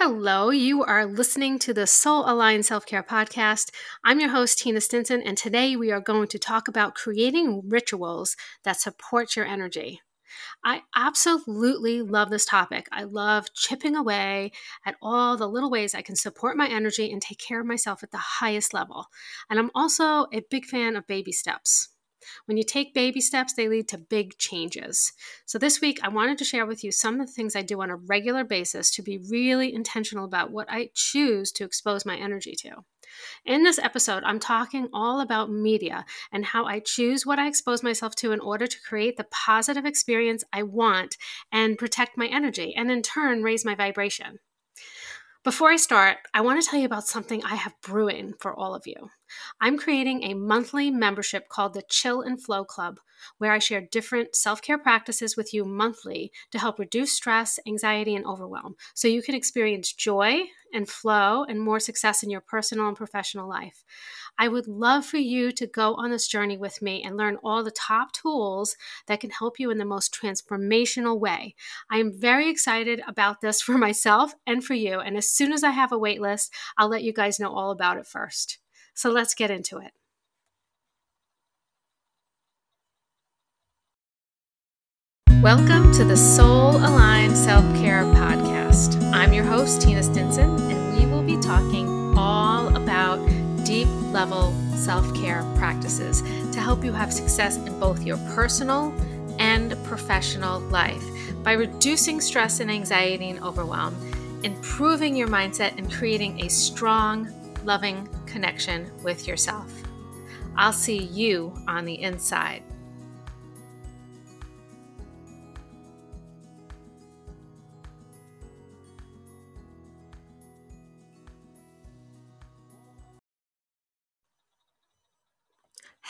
Hello, you are listening to the Soul Aligned Self Care Podcast. I'm your host, Tina Stinson, and today we are going to talk about creating rituals that support your energy. I absolutely love this topic. I love chipping away at all the little ways I can support my energy and take care of myself at the highest level. And I'm also a big fan of baby steps. When you take baby steps, they lead to big changes. So, this week, I wanted to share with you some of the things I do on a regular basis to be really intentional about what I choose to expose my energy to. In this episode, I'm talking all about media and how I choose what I expose myself to in order to create the positive experience I want and protect my energy, and in turn, raise my vibration. Before I start, I want to tell you about something I have brewing for all of you. I'm creating a monthly membership called the Chill and Flow Club, where I share different self care practices with you monthly to help reduce stress, anxiety, and overwhelm so you can experience joy and flow and more success in your personal and professional life. I would love for you to go on this journey with me and learn all the top tools that can help you in the most transformational way. I am very excited about this for myself and for you. And as soon as I have a wait list, I'll let you guys know all about it first. So let's get into it. Welcome to the Soul Aligned Self Care Podcast. I'm your host, Tina Stinson, and we will be talking all about deep level self care practices to help you have success in both your personal and professional life by reducing stress and anxiety and overwhelm, improving your mindset, and creating a strong, loving connection with yourself. I'll see you on the inside.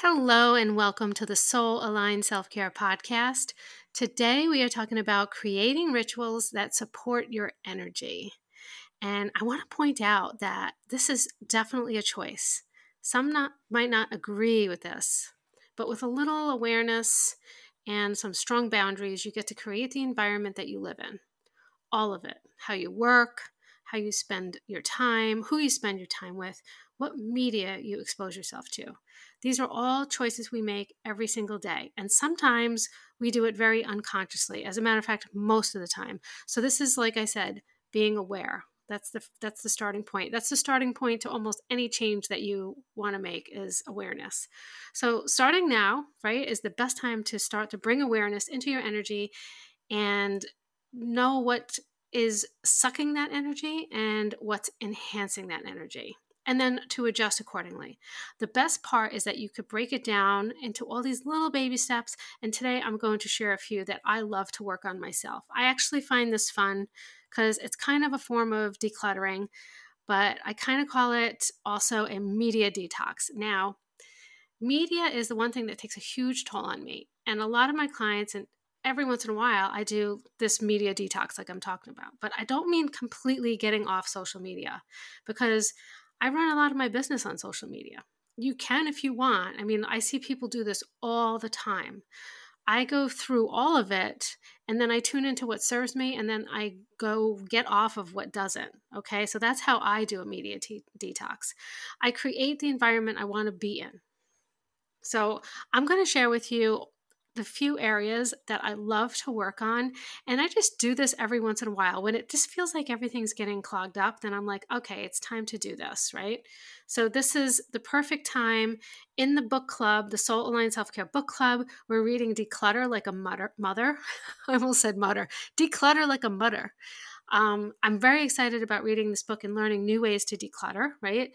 Hello, and welcome to the Soul Aligned Self Care Podcast. Today, we are talking about creating rituals that support your energy. And I want to point out that this is definitely a choice. Some not, might not agree with this, but with a little awareness and some strong boundaries, you get to create the environment that you live in. All of it how you work, how you spend your time, who you spend your time with, what media you expose yourself to. These are all choices we make every single day. And sometimes we do it very unconsciously. As a matter of fact, most of the time. So this is like I said, being aware. That's the that's the starting point. That's the starting point to almost any change that you want to make is awareness. So starting now, right, is the best time to start to bring awareness into your energy and know what is sucking that energy and what's enhancing that energy and then to adjust accordingly. The best part is that you could break it down into all these little baby steps. And today I'm going to share a few that I love to work on myself. I actually find this fun because it's kind of a form of decluttering, but I kind of call it also a media detox. Now, media is the one thing that takes a huge toll on me. And a lot of my clients, and every once in a while, I do this media detox like I'm talking about. But I don't mean completely getting off social media because I run a lot of my business on social media. You can if you want. I mean, I see people do this all the time. I go through all of it and then I tune into what serves me and then I go get off of what doesn't. Okay. So that's how I do a media detox. I create the environment I want to be in. So I'm going to share with you the few areas that I love to work on. And I just do this every once in a while. When it just feels like everything's getting clogged up, then I'm like, okay, it's time to do this, right? So, this is the perfect time in the book club, the Soul Aligned Self Care Book Club. We're reading Declutter Like a Mother. mother. I almost said mother. Declutter Like a Mother. Um, I'm very excited about reading this book and learning new ways to declutter, right?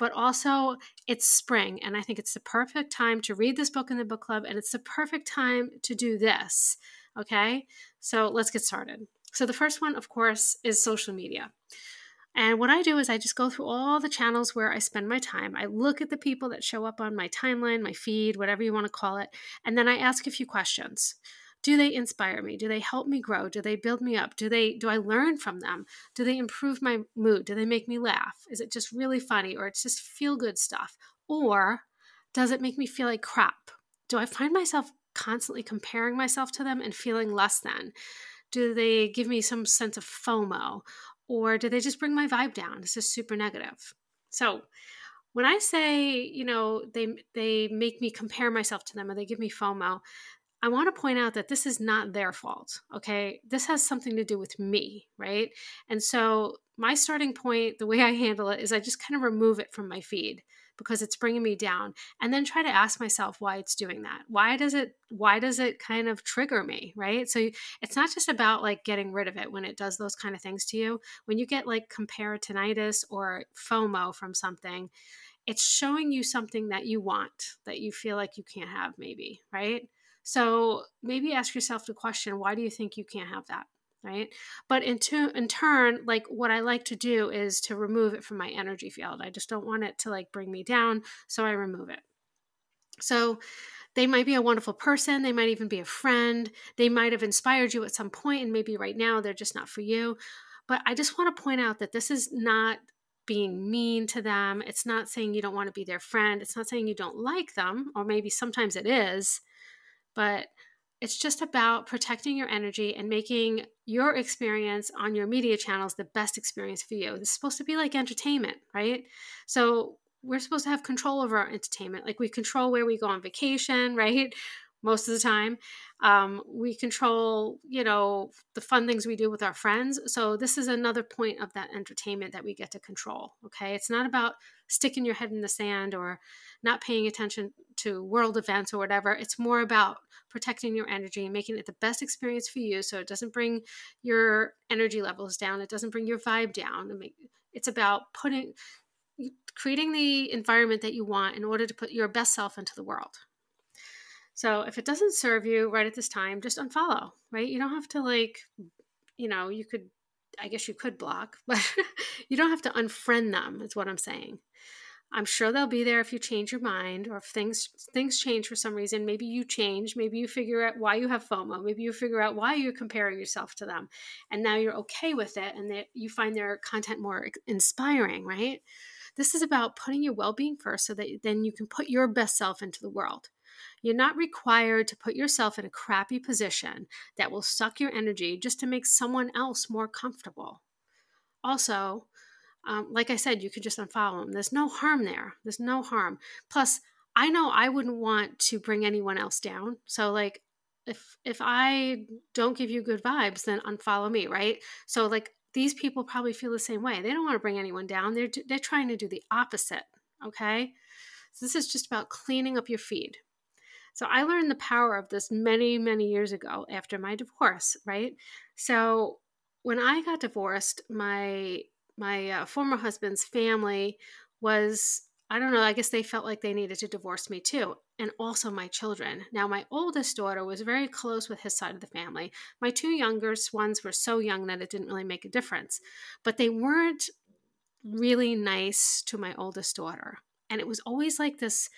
But also it's spring and i think it's the perfect time to read this book in the book club and it's the perfect time to do this okay? So let's get started. So the first one of course is social media. And what i do is i just go through all the channels where i spend my time. I look at the people that show up on my timeline my feed whatever you want to call it and then i ask a few questions do they inspire me? Do they help me grow? Do they build me up? Do they do i learn from them? Do they improve my mood? Do they make me laugh? Is it just really funny or it's just feel good stuff? Or does it make me feel like crap? Do i find myself constantly comparing myself to them and feeling less than? Do they give me some sense of fomo? Or do they just bring my vibe down? It's just super negative. So when I say, you know, they they make me compare myself to them or they give me FOMO, I want to point out that this is not their fault. Okay. This has something to do with me. Right. And so, my starting point, the way I handle it is I just kind of remove it from my feed because it's bringing me down and then try to ask myself why it's doing that why does it why does it kind of trigger me right so it's not just about like getting rid of it when it does those kind of things to you when you get like comparatinitis or fomo from something it's showing you something that you want that you feel like you can't have maybe right so maybe ask yourself the question why do you think you can't have that? Right. But in, to, in turn, like what I like to do is to remove it from my energy field. I just don't want it to like bring me down. So I remove it. So they might be a wonderful person. They might even be a friend. They might have inspired you at some point, and maybe right now they're just not for you. But I just want to point out that this is not being mean to them. It's not saying you don't want to be their friend. It's not saying you don't like them, or maybe sometimes it is but it's just about protecting your energy and making your experience on your media channels the best experience for you. It's supposed to be like entertainment, right? So we're supposed to have control over our entertainment. Like we control where we go on vacation, right? Most of the time. Um, we control, you know, the fun things we do with our friends. So this is another point of that entertainment that we get to control. Okay, it's not about sticking your head in the sand or not paying attention to world events or whatever. It's more about protecting your energy and making it the best experience for you, so it doesn't bring your energy levels down. It doesn't bring your vibe down. It's about putting creating the environment that you want in order to put your best self into the world. So if it doesn't serve you right at this time, just unfollow, right? You don't have to like, you know, you could, I guess you could block, but you don't have to unfriend them, is what I'm saying. I'm sure they'll be there if you change your mind or if things things change for some reason. Maybe you change. Maybe you figure out why you have FOMO. Maybe you figure out why you're comparing yourself to them, and now you're okay with it, and that you find their content more inspiring. Right? This is about putting your well-being first, so that then you can put your best self into the world. You're not required to put yourself in a crappy position that will suck your energy just to make someone else more comfortable. Also, um, like I said, you could just unfollow them. There's no harm there. There's no harm. Plus, I know I wouldn't want to bring anyone else down. So, like, if if I don't give you good vibes, then unfollow me, right? So, like, these people probably feel the same way. They don't want to bring anyone down. They're they're trying to do the opposite. Okay, so this is just about cleaning up your feed. So I learned the power of this many, many years ago after my divorce, right? So when I got divorced, my my uh, former husband's family was I don't know, I guess they felt like they needed to divorce me too, and also my children. Now, my oldest daughter was very close with his side of the family. My two youngest ones were so young that it didn't really make a difference, but they weren't really nice to my oldest daughter. And it was always like this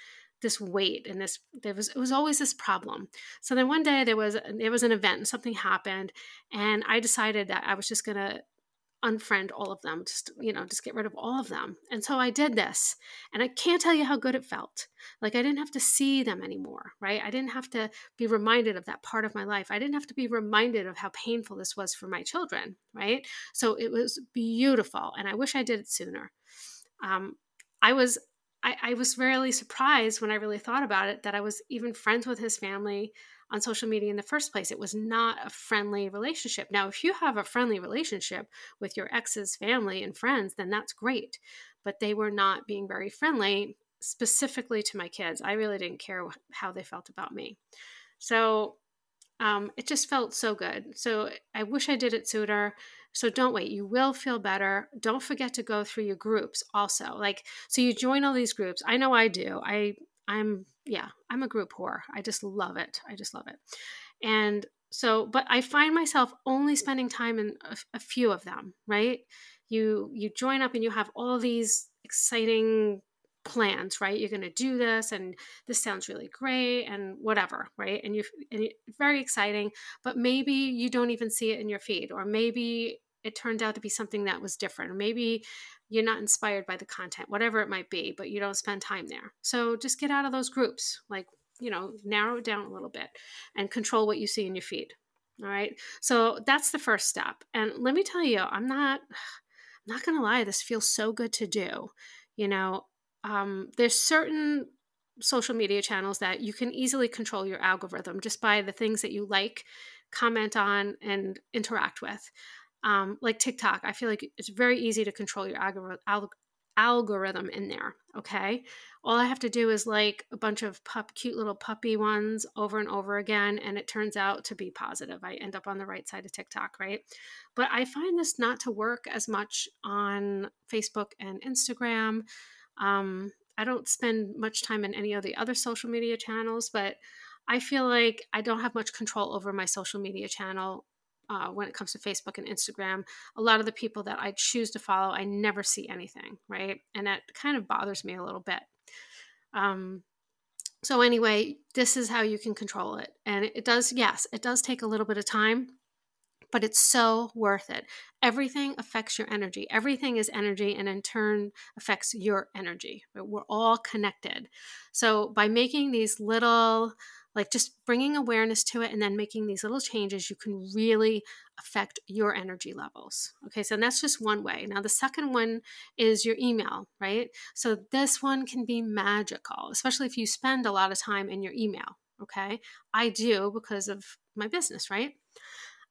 this weight and this there was it was always this problem. So then one day there was there was an event and something happened and i decided that i was just going to unfriend all of them just you know just get rid of all of them. And so i did this and i can't tell you how good it felt. Like i didn't have to see them anymore right? I didn't have to be reminded of that part of my life. I didn't have to be reminded of how painful this was for my children right? So it was beautiful and i wish i did it sooner. Um, i was I, I was really surprised when I really thought about it that I was even friends with his family on social media in the first place. It was not a friendly relationship. Now, if you have a friendly relationship with your ex's family and friends, then that's great. But they were not being very friendly, specifically to my kids. I really didn't care how they felt about me. So um, it just felt so good. So I wish I did it sooner. So don't wait. You will feel better. Don't forget to go through your groups also. Like so you join all these groups. I know I do. I I'm yeah, I'm a group whore. I just love it. I just love it. And so but I find myself only spending time in a, a few of them, right? You you join up and you have all these exciting plans right you're going to do this and this sounds really great and whatever right and you and very exciting but maybe you don't even see it in your feed or maybe it turned out to be something that was different maybe you're not inspired by the content whatever it might be but you don't spend time there so just get out of those groups like you know narrow it down a little bit and control what you see in your feed All right. So that's the first step. And let me tell you, I'm not I'm not going to lie, this feels so good to do. You know, um, there's certain social media channels that you can easily control your algorithm just by the things that you like, comment on, and interact with. Um, like TikTok, I feel like it's very easy to control your algorithm, algorithm in there. Okay. All I have to do is like a bunch of pup, cute little puppy ones over and over again, and it turns out to be positive. I end up on the right side of TikTok, right? But I find this not to work as much on Facebook and Instagram. Um, I don't spend much time in any of the other social media channels, but I feel like I don't have much control over my social media channel uh, when it comes to Facebook and Instagram. A lot of the people that I choose to follow, I never see anything, right? And that kind of bothers me a little bit. Um, so, anyway, this is how you can control it. And it does, yes, it does take a little bit of time, but it's so worth it. Everything affects your energy. Everything is energy and in turn affects your energy. We're all connected. So, by making these little like just bringing awareness to it and then making these little changes you can really affect your energy levels okay so that's just one way now the second one is your email right so this one can be magical especially if you spend a lot of time in your email okay i do because of my business right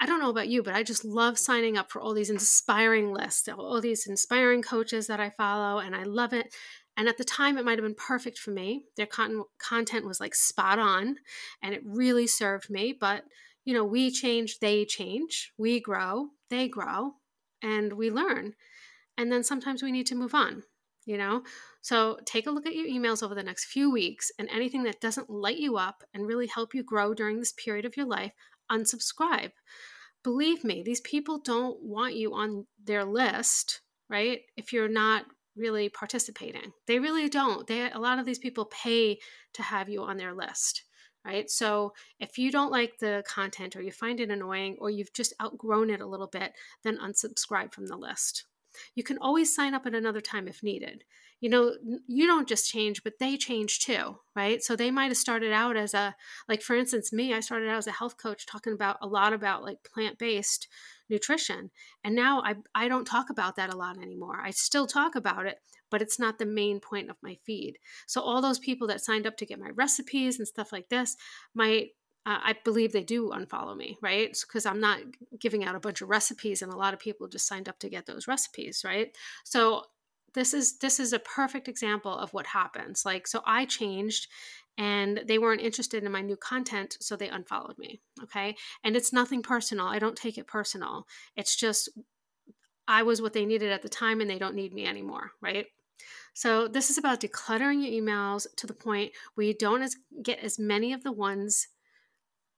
I don't know about you, but I just love signing up for all these inspiring lists, all these inspiring coaches that I follow, and I love it. And at the time, it might have been perfect for me. Their con- content was like spot on and it really served me. But, you know, we change, they change, we grow, they grow, and we learn. And then sometimes we need to move on, you know? So take a look at your emails over the next few weeks and anything that doesn't light you up and really help you grow during this period of your life, unsubscribe. Believe me, these people don't want you on their list, right? If you're not really participating. They really don't. They a lot of these people pay to have you on their list, right? So if you don't like the content or you find it annoying or you've just outgrown it a little bit, then unsubscribe from the list. You can always sign up at another time if needed. You know, you don't just change, but they change too, right? So they might have started out as a, like for instance, me, I started out as a health coach talking about a lot about like plant based nutrition. And now I, I don't talk about that a lot anymore. I still talk about it, but it's not the main point of my feed. So all those people that signed up to get my recipes and stuff like this might uh, I believe they do unfollow me, right? Because I'm not giving out a bunch of recipes, and a lot of people just signed up to get those recipes, right? So this is this is a perfect example of what happens. Like, so I changed, and they weren't interested in my new content so they unfollowed me okay and it's nothing personal i don't take it personal it's just i was what they needed at the time and they don't need me anymore right so this is about decluttering your emails to the point where you don't as, get as many of the ones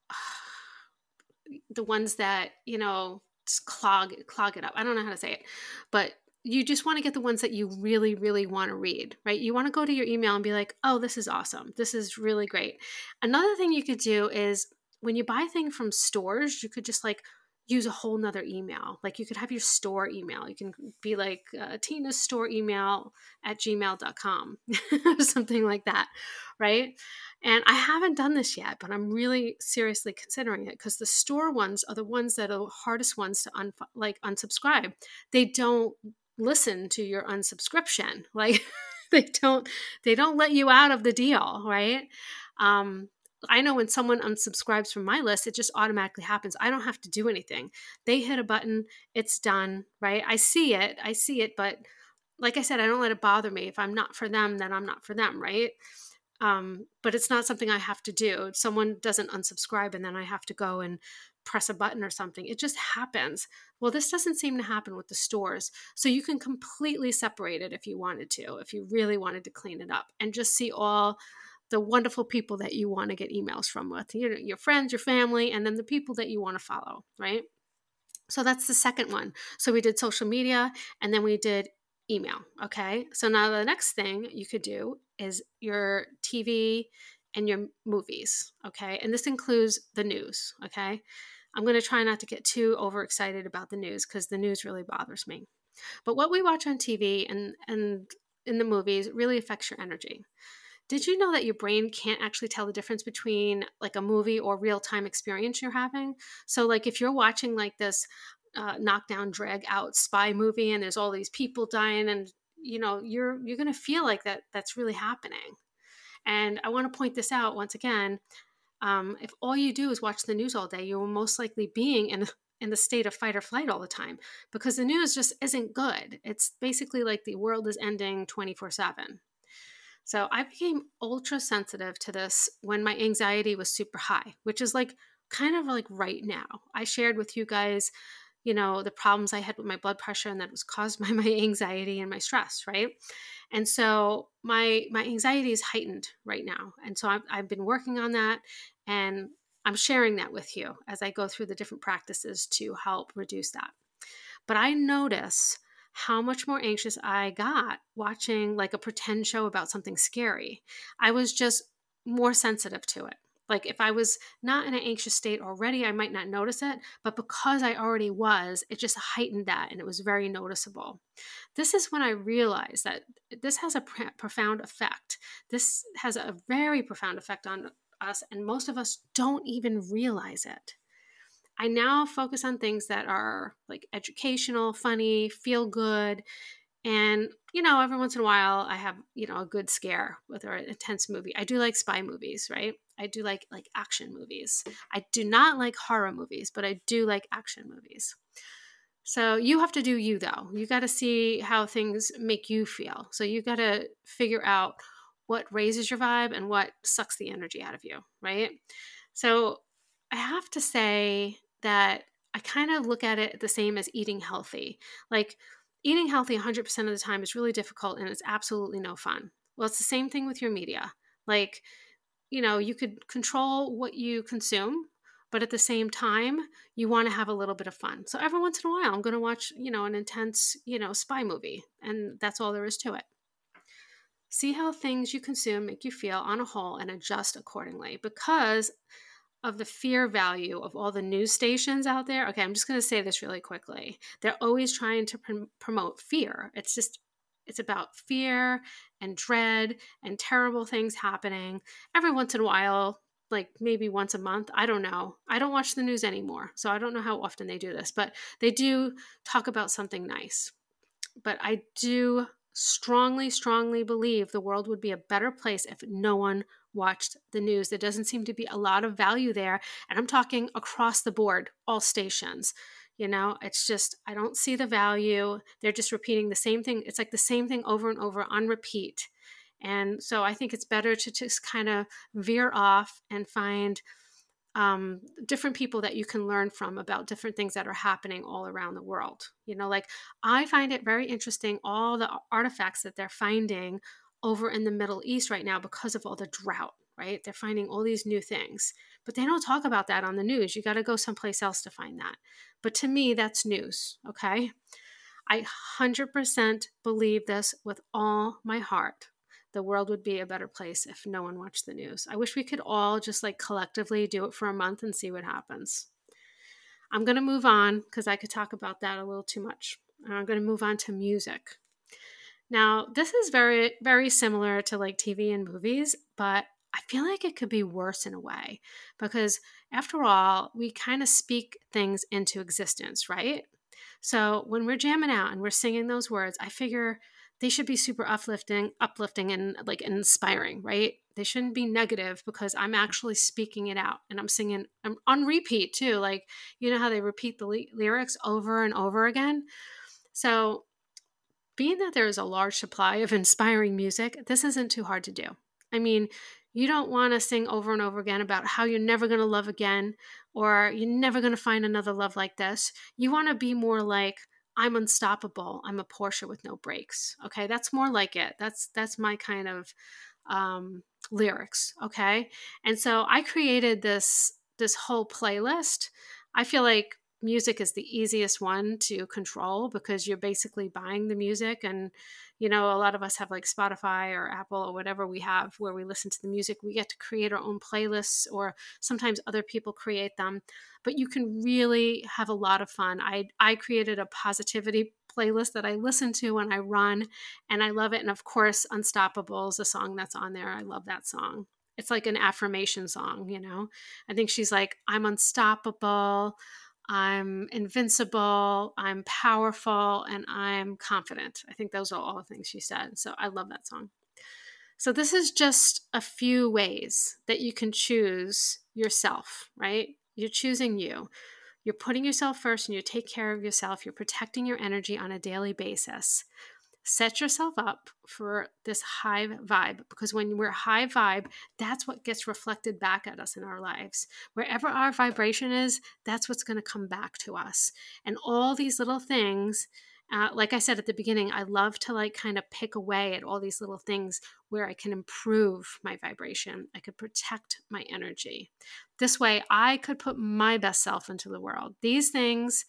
the ones that you know clog clog it up i don't know how to say it but you just want to get the ones that you really, really want to read, right? You want to go to your email and be like, oh, this is awesome. This is really great. Another thing you could do is when you buy things from stores, you could just like use a whole nother email. Like you could have your store email. You can be like uh, Tina's store email at gmail.com or something like that, right? And I haven't done this yet, but I'm really seriously considering it because the store ones are the ones that are the hardest ones to un- like unsubscribe. They don't listen to your unsubscription like they don't they don't let you out of the deal right um I know when someone unsubscribes from my list, it just automatically happens. I don't have to do anything. They hit a button, it's done, right? I see it, I see it, but like I said, I don't let it bother me. If I'm not for them, then I'm not for them, right? Um, but it's not something I have to do. Someone doesn't unsubscribe and then I have to go and press a button or something. It just happens. Well, this doesn't seem to happen with the stores. So you can completely separate it if you wanted to, if you really wanted to clean it up and just see all the wonderful people that you want to get emails from with your, your friends, your family, and then the people that you want to follow, right? So that's the second one. So we did social media and then we did email. Okay. So now the next thing you could do is your TV and your movies. Okay. And this includes the news. Okay. I'm going to try not to get too overexcited about the news because the news really bothers me. But what we watch on TV and, and in the movies really affects your energy. Did you know that your brain can't actually tell the difference between like a movie or real time experience you're having? So, like, if you're watching like this uh, knockdown, drag out spy movie and there's all these people dying, and you know, you're you're gonna feel like that that's really happening. And I want to point this out once again. Um, if all you do is watch the news all day, you will most likely being in in the state of fight or flight all the time because the news just isn't good. It's basically like the world is ending 24 7. So I became ultra sensitive to this when my anxiety was super high, which is like kind of like right now. I shared with you guys, you know, the problems I had with my blood pressure and that was caused by my anxiety and my stress, right? And so my my anxiety is heightened right now. And so I've, I've been working on that and I'm sharing that with you as I go through the different practices to help reduce that. But I notice how much more anxious I got watching like a pretend show about something scary. I was just more sensitive to it. Like if I was not in an anxious state already, I might not notice it, but because I already was, it just heightened that and it was very noticeable. This is when I realized that this has a pr- profound effect. This has a very profound effect on us, and most of us don't even realize it. I now focus on things that are like educational, funny, feel good. And, you know, every once in a while I have, you know, a good scare with an intense movie. I do like spy movies, right? I do like like action movies. I do not like horror movies, but I do like action movies. So you have to do you though. You got to see how things make you feel. So you got to figure out what raises your vibe and what sucks the energy out of you, right? So I have to say that I kind of look at it the same as eating healthy. Like eating healthy 100% of the time is really difficult and it's absolutely no fun. Well, it's the same thing with your media. Like, you know, you could control what you consume, but at the same time, you want to have a little bit of fun. So every once in a while, I'm going to watch, you know, an intense, you know, spy movie, and that's all there is to it. See how things you consume make you feel on a whole and adjust accordingly because of the fear value of all the news stations out there. Okay, I'm just going to say this really quickly. They're always trying to pr- promote fear. It's just it's about fear and dread and terrible things happening. Every once in a while, like maybe once a month, I don't know. I don't watch the news anymore, so I don't know how often they do this, but they do talk about something nice. But I do strongly, strongly believe the world would be a better place if no one watched the news. There doesn't seem to be a lot of value there. And I'm talking across the board, all stations. You know, it's just, I don't see the value. They're just repeating the same thing. It's like the same thing over and over on repeat. And so I think it's better to just kind of veer off and find um, different people that you can learn from about different things that are happening all around the world. You know, like I find it very interesting all the artifacts that they're finding over in the Middle East right now because of all the drought, right? They're finding all these new things, but they don't talk about that on the news. You got to go someplace else to find that. But to me, that's news, okay? I 100% believe this with all my heart the world would be a better place if no one watched the news. I wish we could all just like collectively do it for a month and see what happens. I'm going to move on because I could talk about that a little too much. I'm going to move on to music. Now, this is very, very similar to like TV and movies, but I feel like it could be worse in a way because, after all, we kind of speak things into existence, right? So when we're jamming out and we're singing those words, I figure they should be super uplifting, uplifting and like inspiring, right? They shouldn't be negative because I'm actually speaking it out and I'm singing I'm on repeat too. Like, you know how they repeat the li- lyrics over and over again? So, being that there is a large supply of inspiring music, this isn't too hard to do. I mean, you don't want to sing over and over again about how you're never going to love again or you're never going to find another love like this. You want to be more like, I'm unstoppable. I'm a Porsche with no brakes. Okay, that's more like it. That's that's my kind of um, lyrics. Okay, and so I created this this whole playlist. I feel like music is the easiest one to control because you're basically buying the music and you know a lot of us have like spotify or apple or whatever we have where we listen to the music we get to create our own playlists or sometimes other people create them but you can really have a lot of fun i i created a positivity playlist that I listen to when I run, and I love it. And of course, Unstoppable is a song that's on there. I love that song. It's like an affirmation song, you know? I think she's like, I'm unstoppable. I'm invincible, I'm powerful, and I'm confident. I think those are all the things she said. So I love that song. So, this is just a few ways that you can choose yourself, right? You're choosing you. You're putting yourself first and you take care of yourself. You're protecting your energy on a daily basis set yourself up for this high vibe because when we're high vibe, that's what gets reflected back at us in our lives. Wherever our vibration is, that's what's going to come back to us. And all these little things, uh, like I said at the beginning, I love to like kind of pick away at all these little things where I can improve my vibration. I could protect my energy. This way, I could put my best self into the world. These things,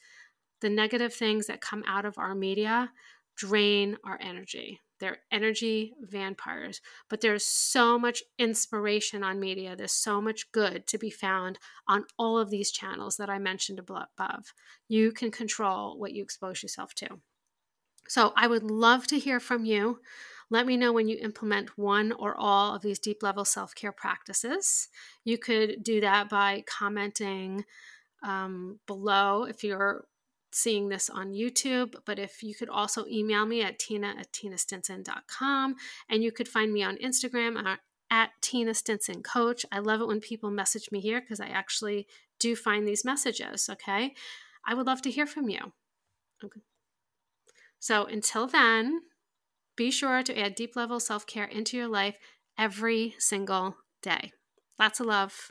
the negative things that come out of our media, drain our energy. They're energy vampires. But there's so much inspiration on media. There's so much good to be found on all of these channels that I mentioned above. You can control what you expose yourself to. So I would love to hear from you. Let me know when you implement one or all of these deep level self care practices. You could do that by commenting um, below if you're seeing this on YouTube, but if you could also email me at tina at tinastinson.com and you could find me on Instagram at, at Tina Stinson Coach. I love it when people message me here because I actually do find these messages, okay? I would love to hear from you. Okay. So until then, be sure to add deep level self care into your life every single day. Lots of love.